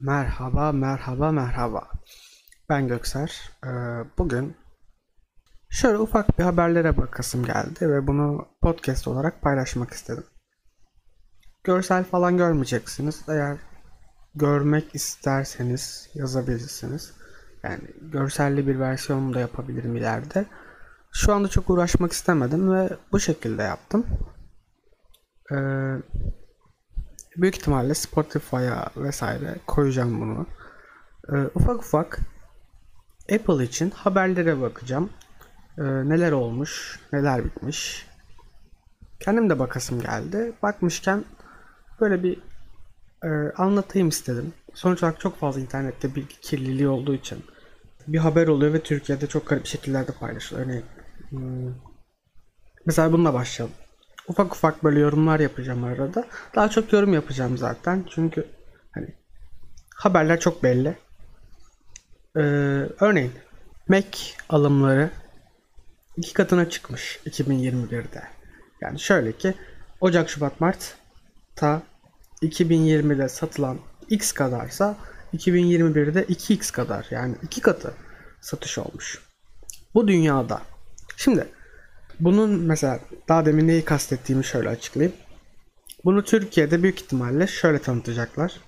Merhaba, merhaba, merhaba. Ben Gökser. Ee, bugün şöyle ufak bir haberlere bakasım geldi ve bunu podcast olarak paylaşmak istedim. Görsel falan görmeyeceksiniz. Eğer görmek isterseniz yazabilirsiniz. Yani görselli bir versiyonunu da yapabilirim ileride. Şu anda çok uğraşmak istemedim ve bu şekilde yaptım. Ee, büyük ihtimalle Spotify'a vesaire koyacağım bunu. Ee, ufak ufak Apple için haberlere bakacağım. Ee, neler olmuş, neler bitmiş. Kendim de bakasım geldi. Bakmışken böyle bir e, anlatayım istedim. Sonuç olarak çok fazla internette bilgi kirliliği olduğu için bir haber oluyor ve Türkiye'de çok garip şekillerde paylaşılıyor. Örneğin hmm, mesela bununla başlayalım. Ufak ufak böyle yorumlar yapacağım arada. Daha çok yorum yapacağım zaten. Çünkü hani haberler çok belli. Ee, örneğin Mac alımları iki katına çıkmış 2021'de. Yani şöyle ki Ocak, Şubat, Mart ta 2020'de satılan X kadarsa 2021'de 2X kadar yani iki katı satış olmuş. Bu dünyada. Şimdi bunun mesela daha demin neyi kastettiğimi şöyle açıklayayım. Bunu Türkiye'de büyük ihtimalle şöyle tanıtacaklar.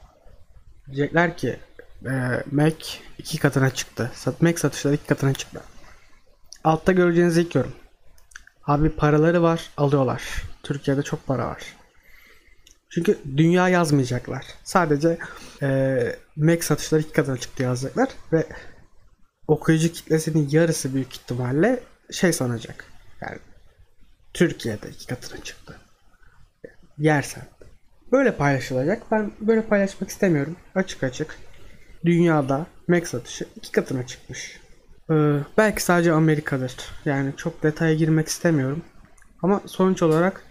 Diyecekler ki e, Mac iki katına çıktı. Mac satışları iki katına çıktı. Altta göreceğiniz ilk yorum. Abi paraları var alıyorlar. Türkiye'de çok para var. Çünkü dünya yazmayacaklar. Sadece e, Mac satışları iki katına çıktı yazacaklar ve okuyucu kitlesinin yarısı büyük ihtimalle şey sanacak. Yani Türkiye'de iki katına çıktı. Yersen. Böyle paylaşılacak. Ben böyle paylaşmak istemiyorum. Açık açık. Dünyada Mac satışı iki katına çıkmış. Ee, belki sadece Amerika'dır. Yani çok detaya girmek istemiyorum. Ama sonuç olarak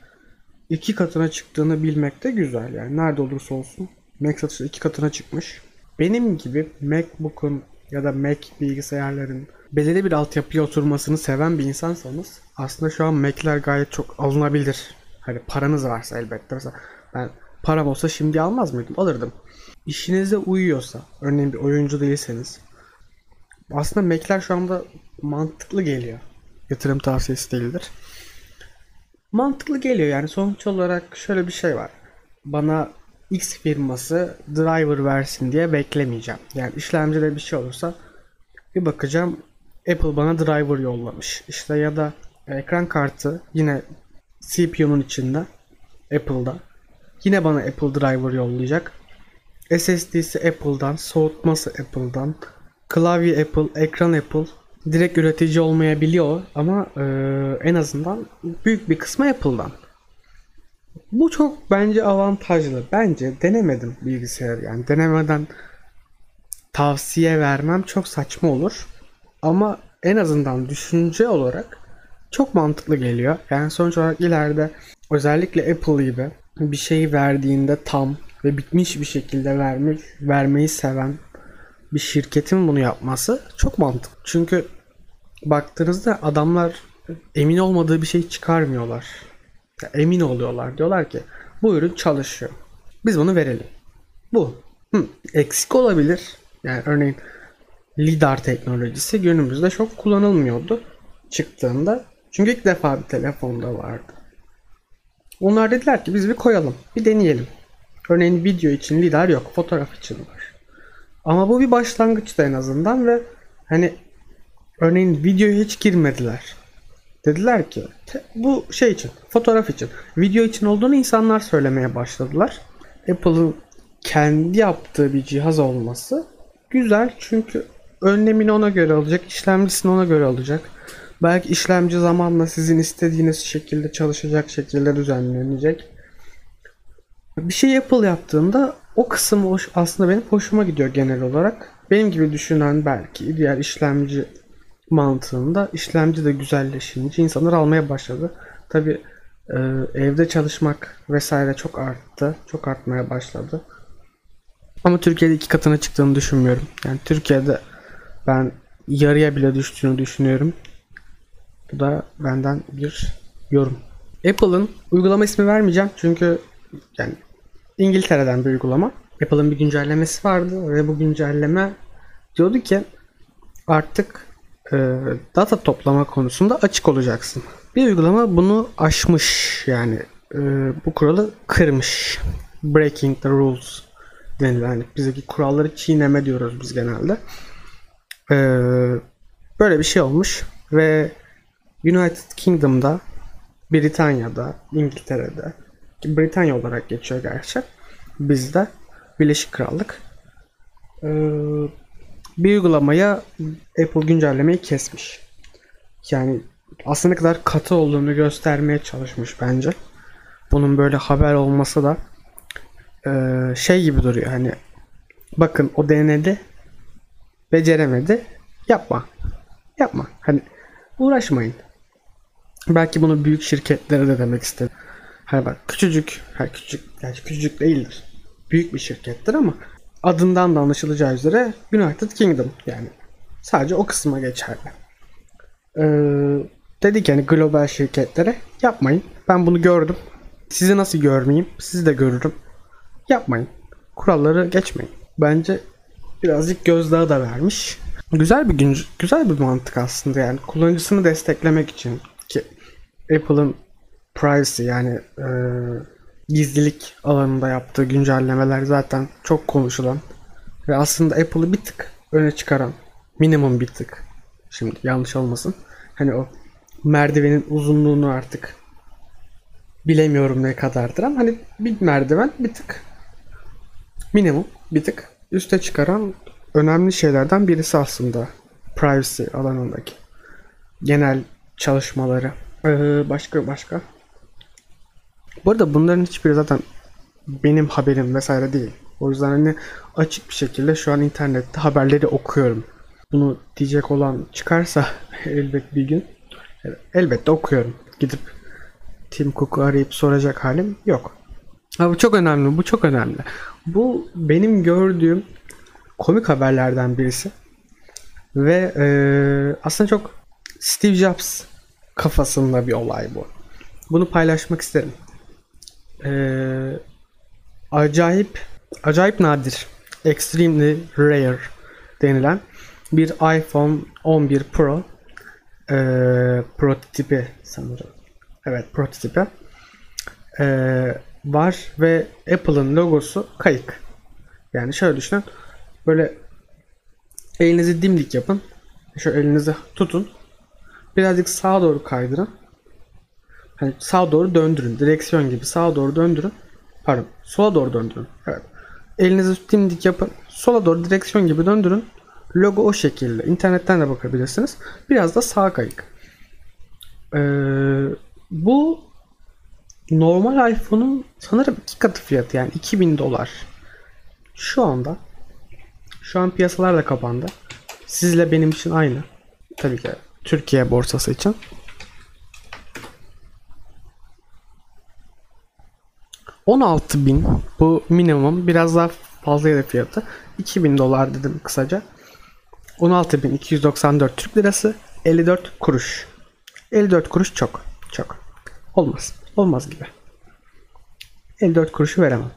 iki katına çıktığını bilmek de güzel. Yani nerede olursa olsun Mac satışı iki katına çıkmış. Benim gibi MacBook'un ya da Mac bilgisayarların belirli bir altyapıya oturmasını seven bir insansanız aslında şu an Mac'ler gayet çok alınabilir. Hani paranız varsa elbette. Mesela ben param olsa şimdi almaz mıydım? Alırdım. İşinize uyuyorsa, örneğin bir oyuncu değilseniz aslında Mac'ler şu anda mantıklı geliyor. Yatırım tavsiyesi değildir. Mantıklı geliyor yani sonuç olarak şöyle bir şey var. Bana X firması driver versin diye beklemeyeceğim. Yani işlemcide bir şey olursa bir bakacağım Apple bana driver yollamış. İşte ya da ekran kartı yine CPU'nun içinde Apple'da. Yine bana Apple driver yollayacak. SSD'si Apple'dan, soğutması Apple'dan, klavye Apple, ekran Apple. Direkt üretici olmayabiliyor ama e, en azından büyük bir kısmı Apple'dan. Bu çok bence avantajlı. Bence denemedim bilgisayar yani denemeden tavsiye vermem çok saçma olur. Ama en azından düşünce olarak çok mantıklı geliyor. Yani sonuç olarak ileride özellikle Apple gibi bir şey verdiğinde tam ve bitmiş bir şekilde vermek vermeyi seven bir şirketin bunu yapması çok mantıklı. Çünkü baktığınızda adamlar emin olmadığı bir şey çıkarmıyorlar. Ya emin oluyorlar. Diyorlar ki bu ürün çalışıyor. Biz bunu verelim. Bu. Hı, eksik olabilir. Yani örneğin lidar teknolojisi günümüzde çok kullanılmıyordu çıktığında. Çünkü ilk defa bir telefonda vardı. Onlar dediler ki biz bir koyalım, bir deneyelim. Örneğin video için lidar yok, fotoğraf için var. Ama bu bir başlangıçtı en azından ve hani örneğin videoya hiç girmediler. Dediler ki bu şey için, fotoğraf için, video için olduğunu insanlar söylemeye başladılar. Apple'ın kendi yaptığı bir cihaz olması güzel çünkü önlemini ona göre alacak, işlemcisini ona göre alacak. Belki işlemci zamanla sizin istediğiniz şekilde çalışacak şekilde düzenlenecek. Bir şey Apple yaptığında o kısım aslında benim hoşuma gidiyor genel olarak. Benim gibi düşünen belki diğer işlemci mantığında işlemci de güzelleşince insanlar almaya başladı. Tabi e, evde çalışmak vesaire çok arttı. Çok artmaya başladı. Ama Türkiye'de iki katına çıktığını düşünmüyorum. Yani Türkiye'de ben yarıya bile düştüğünü düşünüyorum. Bu da benden bir yorum. Apple'ın uygulama ismi vermeyeceğim çünkü yani İngiltere'den bir uygulama. Apple'ın bir güncellemesi vardı ve bu güncelleme diyordu ki artık e, data toplama konusunda açık olacaksın. Bir uygulama bunu aşmış yani e, bu kuralı kırmış. Breaking the rules denilen yani bizdeki kuralları çiğneme diyoruz biz genelde. E, böyle bir şey olmuş ve United Kingdom'da, Britanya'da, İngiltere'de, Britanya olarak geçiyor gerçi. Bizde Birleşik Krallık e, bir uygulamaya Apple güncellemeyi kesmiş. Yani aslında ne kadar katı olduğunu göstermeye çalışmış bence. Bunun böyle haber olması da e, şey gibi duruyor hani bakın o denedi beceremedi yapma yapma hani uğraşmayın belki bunu büyük şirketlere de demek istedim hani bak küçücük ha küçük gerçi küçücük değildir büyük bir şirkettir ama adından da anlaşılacağı üzere United Kingdom yani sadece o kısma geçerli. Ee, dedik yani global şirketlere yapmayın. Ben bunu gördüm. Sizi nasıl görmeyeyim? Sizi de görürüm. Yapmayın. Kuralları geçmeyin. Bence birazcık gözdağı da vermiş. Güzel bir gün, güzel bir mantık aslında yani kullanıcısını desteklemek için ki Apple'ın privacy yani e, gizlilik alanında yaptığı güncellemeler zaten çok konuşulan ve aslında Apple'ı bir tık öne çıkaran minimum bir tık şimdi yanlış olmasın hani o merdivenin uzunluğunu artık bilemiyorum ne kadardır ama hani bir merdiven bir tık minimum bir tık üste çıkaran önemli şeylerden birisi aslında privacy alanındaki genel çalışmaları. Ee, başka başka bu arada bunların hiçbiri zaten benim haberim vesaire değil. O yüzden hani açık bir şekilde şu an internette haberleri okuyorum. Bunu diyecek olan çıkarsa elbet bir gün elbette okuyorum. Gidip Tim Cook'u arayıp soracak halim yok. Ha, bu çok önemli, bu çok önemli. Bu benim gördüğüm komik haberlerden birisi. Ve e, aslında çok Steve Jobs kafasında bir olay bu. Bunu paylaşmak isterim e, acayip acayip nadir extremely rare denilen bir iPhone 11 Pro e, prototipi sanırım. Evet prototipi e, var ve Apple'ın logosu kayık. Yani şöyle düşünün. Böyle elinizi dimdik yapın. Şöyle elinizi tutun. Birazcık sağa doğru kaydırın. Hani sağa doğru döndürün. Direksiyon gibi sağa doğru döndürün. Pardon. Sola doğru döndürün. Evet. Elinizi dimdik yapın. Sola doğru direksiyon gibi döndürün. Logo o şekilde. İnternetten de bakabilirsiniz. Biraz da sağ kayık. Ee, normal iPhone'un sanırım iki katı fiyatı yani 2000 dolar. Şu anda şu an piyasalar da kapandı. Sizle benim için aynı. Tabii ki Türkiye borsası için. 16 bin bu minimum biraz daha fazlaydı fiyatı. 2000 dolar dedim kısaca. 16.294 Türk Lirası 54 kuruş. 54 kuruş çok. Çok. Olmaz. Olmaz gibi. 54 kuruşu veremem.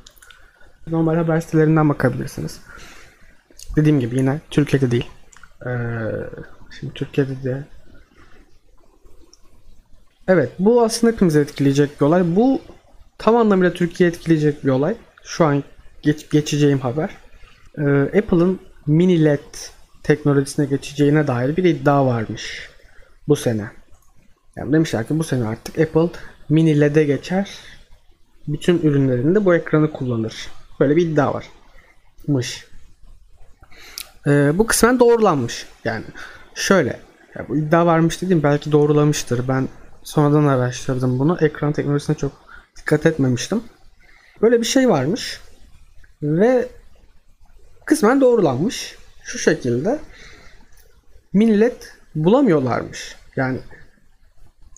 Normal haber sitelerinden bakabilirsiniz. Dediğim gibi yine Türkiye'de değil. Ee, şimdi Türkiye'de de Evet bu aslında hepimizi etkileyecek bir olay. Bu tam anlamıyla Türkiye etkileyecek bir olay. Şu an geç, geçeceğim haber. Ee, Apple'ın mini LED teknolojisine geçeceğine dair bir iddia varmış bu sene. Yani demişler ki bu sene artık Apple mini LED'e geçer. Bütün ürünlerinde bu ekranı kullanır. Böyle bir iddia var. Mış. Ee, bu kısmen doğrulanmış. Yani şöyle. Ya bu iddia varmış dedim belki doğrulamıştır. Ben sonradan araştırdım bunu. Ekran teknolojisine çok dikkat etmemiştim. Böyle bir şey varmış. Ve kısmen doğrulanmış. Şu şekilde millet bulamıyorlarmış. Yani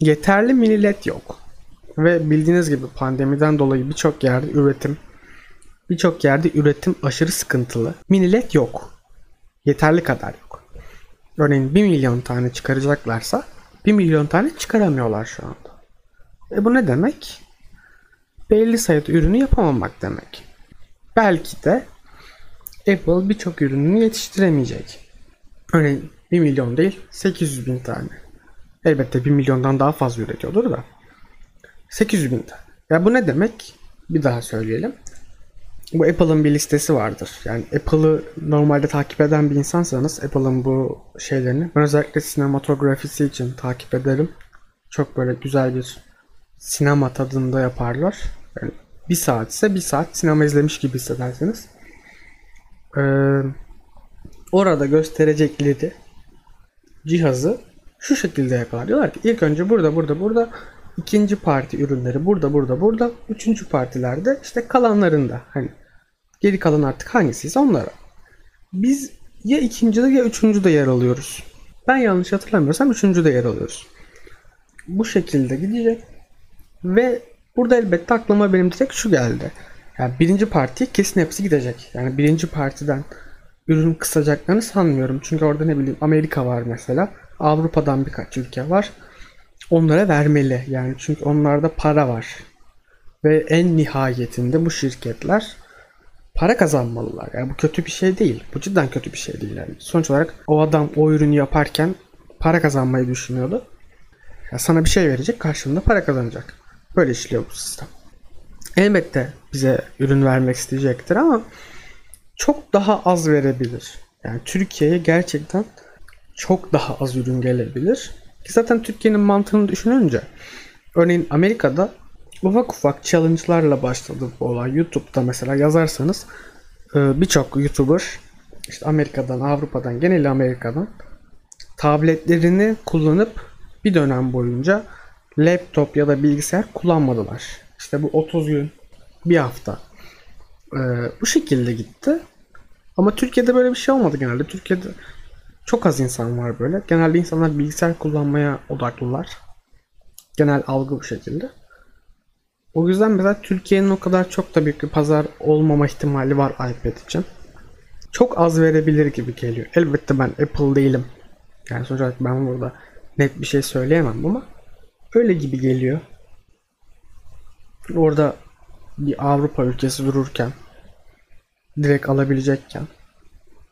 yeterli millet yok. Ve bildiğiniz gibi pandemiden dolayı birçok yerde üretim birçok yerde üretim aşırı sıkıntılı. Minilet yok. Yeterli kadar yok. Örneğin 1 milyon tane çıkaracaklarsa 1 milyon tane çıkaramıyorlar şu anda. E bu ne demek? belli sayıda ürünü yapamamak demek. Belki de Apple birçok ürününü yetiştiremeyecek. Örneğin 1 milyon değil 800 bin tane. Elbette 1 milyondan daha fazla üretiyordur da. 800 bin tane. Ya bu ne demek? Bir daha söyleyelim. Bu Apple'ın bir listesi vardır. Yani Apple'ı normalde takip eden bir insansanız Apple'ın bu şeylerini ben özellikle sinematografisi için takip ederim. Çok böyle güzel bir sinema tadında yaparlar. Yani bir saat ise bir saat sinema izlemiş gibi hissedersiniz. Ee, orada gösterecekleri cihazı şu şekilde yapar. Diyorlar ki ilk önce burada burada burada ikinci parti ürünleri burada burada burada üçüncü partilerde işte kalanlarında hani geri kalan artık hangisiyse onlara. Biz ya ikincide ya üçüncüde yer alıyoruz. Ben yanlış hatırlamıyorsam üçüncüde yer alıyoruz. Bu şekilde gidecek ve burada elbette aklıma benim direkt şu geldi. Yani birinci parti kesin hepsi gidecek. Yani birinci partiden ürün kısacaklarını sanmıyorum. Çünkü orada ne bileyim Amerika var mesela. Avrupa'dan birkaç ülke var. Onlara vermeli. Yani çünkü onlarda para var. Ve en nihayetinde bu şirketler para kazanmalılar. Yani bu kötü bir şey değil. Bu cidden kötü bir şey değil. Yani sonuç olarak o adam o ürünü yaparken para kazanmayı düşünüyordu. Ya sana bir şey verecek karşılığında para kazanacak. Böyle işliyor bu sistem. Elbette bize ürün vermek isteyecektir ama çok daha az verebilir. Yani Türkiye'ye gerçekten çok daha az ürün gelebilir. Ki zaten Türkiye'nin mantığını düşününce örneğin Amerika'da ufak ufak challenge'larla başladı bu olay. YouTube'da mesela yazarsanız e, birçok YouTuber işte Amerika'dan, Avrupa'dan, genel Amerika'dan tabletlerini kullanıp bir dönem boyunca laptop ya da bilgisayar kullanmadılar. İşte bu 30 gün, bir hafta. Ee, bu şekilde gitti. Ama Türkiye'de böyle bir şey olmadı genelde. Türkiye'de çok az insan var böyle. Genelde insanlar bilgisayar kullanmaya odaklılar. Genel algı bu şekilde. O yüzden mesela Türkiye'nin o kadar çok da büyük bir pazar olmama ihtimali var iPad için. Çok az verebilir gibi geliyor. Elbette ben Apple değilim. Yani sonuç olarak ben burada net bir şey söyleyemem ama öyle gibi geliyor. Orada bir Avrupa ülkesi dururken direkt alabilecekken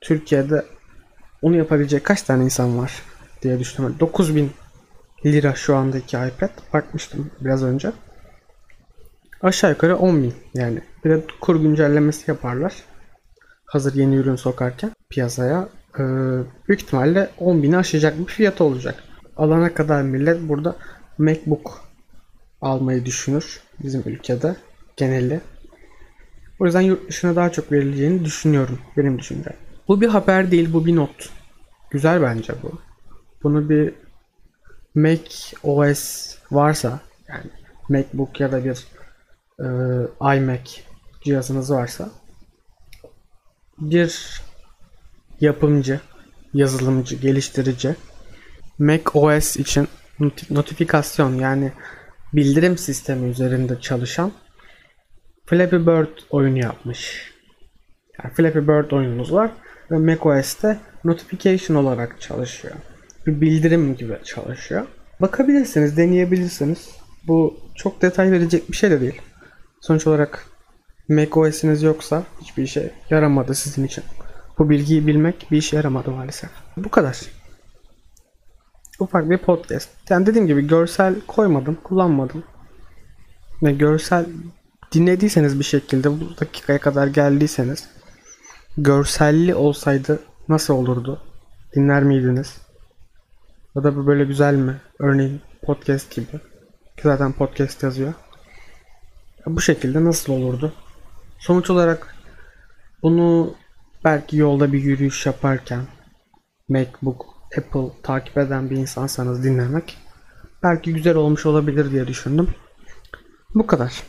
Türkiye'de onu yapabilecek kaç tane insan var diye düşünüyorum. 9000 lira şu andaki iPad. Bakmıştım biraz önce. Aşağı yukarı 10.000 yani. Bir de kur güncellemesi yaparlar. Hazır yeni ürün sokarken piyasaya. Ee, büyük ihtimalle 10.000'i aşacak bir fiyat olacak. Alana kadar millet burada MacBook almayı düşünür bizim ülkede geneli. O yüzden yurt dışına daha çok verileceğini düşünüyorum benim düşüncem. Bu bir haber değil bu bir not. Güzel bence bu. Bunu bir Mac OS varsa yani MacBook ya da bir e, iMac cihazınız varsa bir yapımcı, yazılımcı, geliştirici Mac OS için notifikasyon yani bildirim sistemi üzerinde çalışan Flappy Bird oyunu yapmış. Yani Flappy Bird oyunumuz var ve macOS'te notification olarak çalışıyor. Bir bildirim gibi çalışıyor. Bakabilirsiniz, deneyebilirsiniz. Bu çok detay verecek bir şey de değil. Sonuç olarak macOS'iniz yoksa hiçbir işe yaramadı sizin için. Bu bilgiyi bilmek bir işe yaramadı maalesef. Bu kadar. Ufak bir podcast. Yani dediğim gibi görsel koymadım, kullanmadım. Ve görsel dinlediyseniz bir şekilde bu dakikaya kadar geldiyseniz görselli olsaydı nasıl olurdu? Dinler miydiniz? Ya da bu böyle güzel mi? Örneğin podcast gibi. Ki zaten podcast yazıyor. Ya bu şekilde nasıl olurdu? Sonuç olarak bunu belki yolda bir yürüyüş yaparken MacBook, Apple takip eden bir insansanız dinlemek belki güzel olmuş olabilir diye düşündüm. Bu kadar.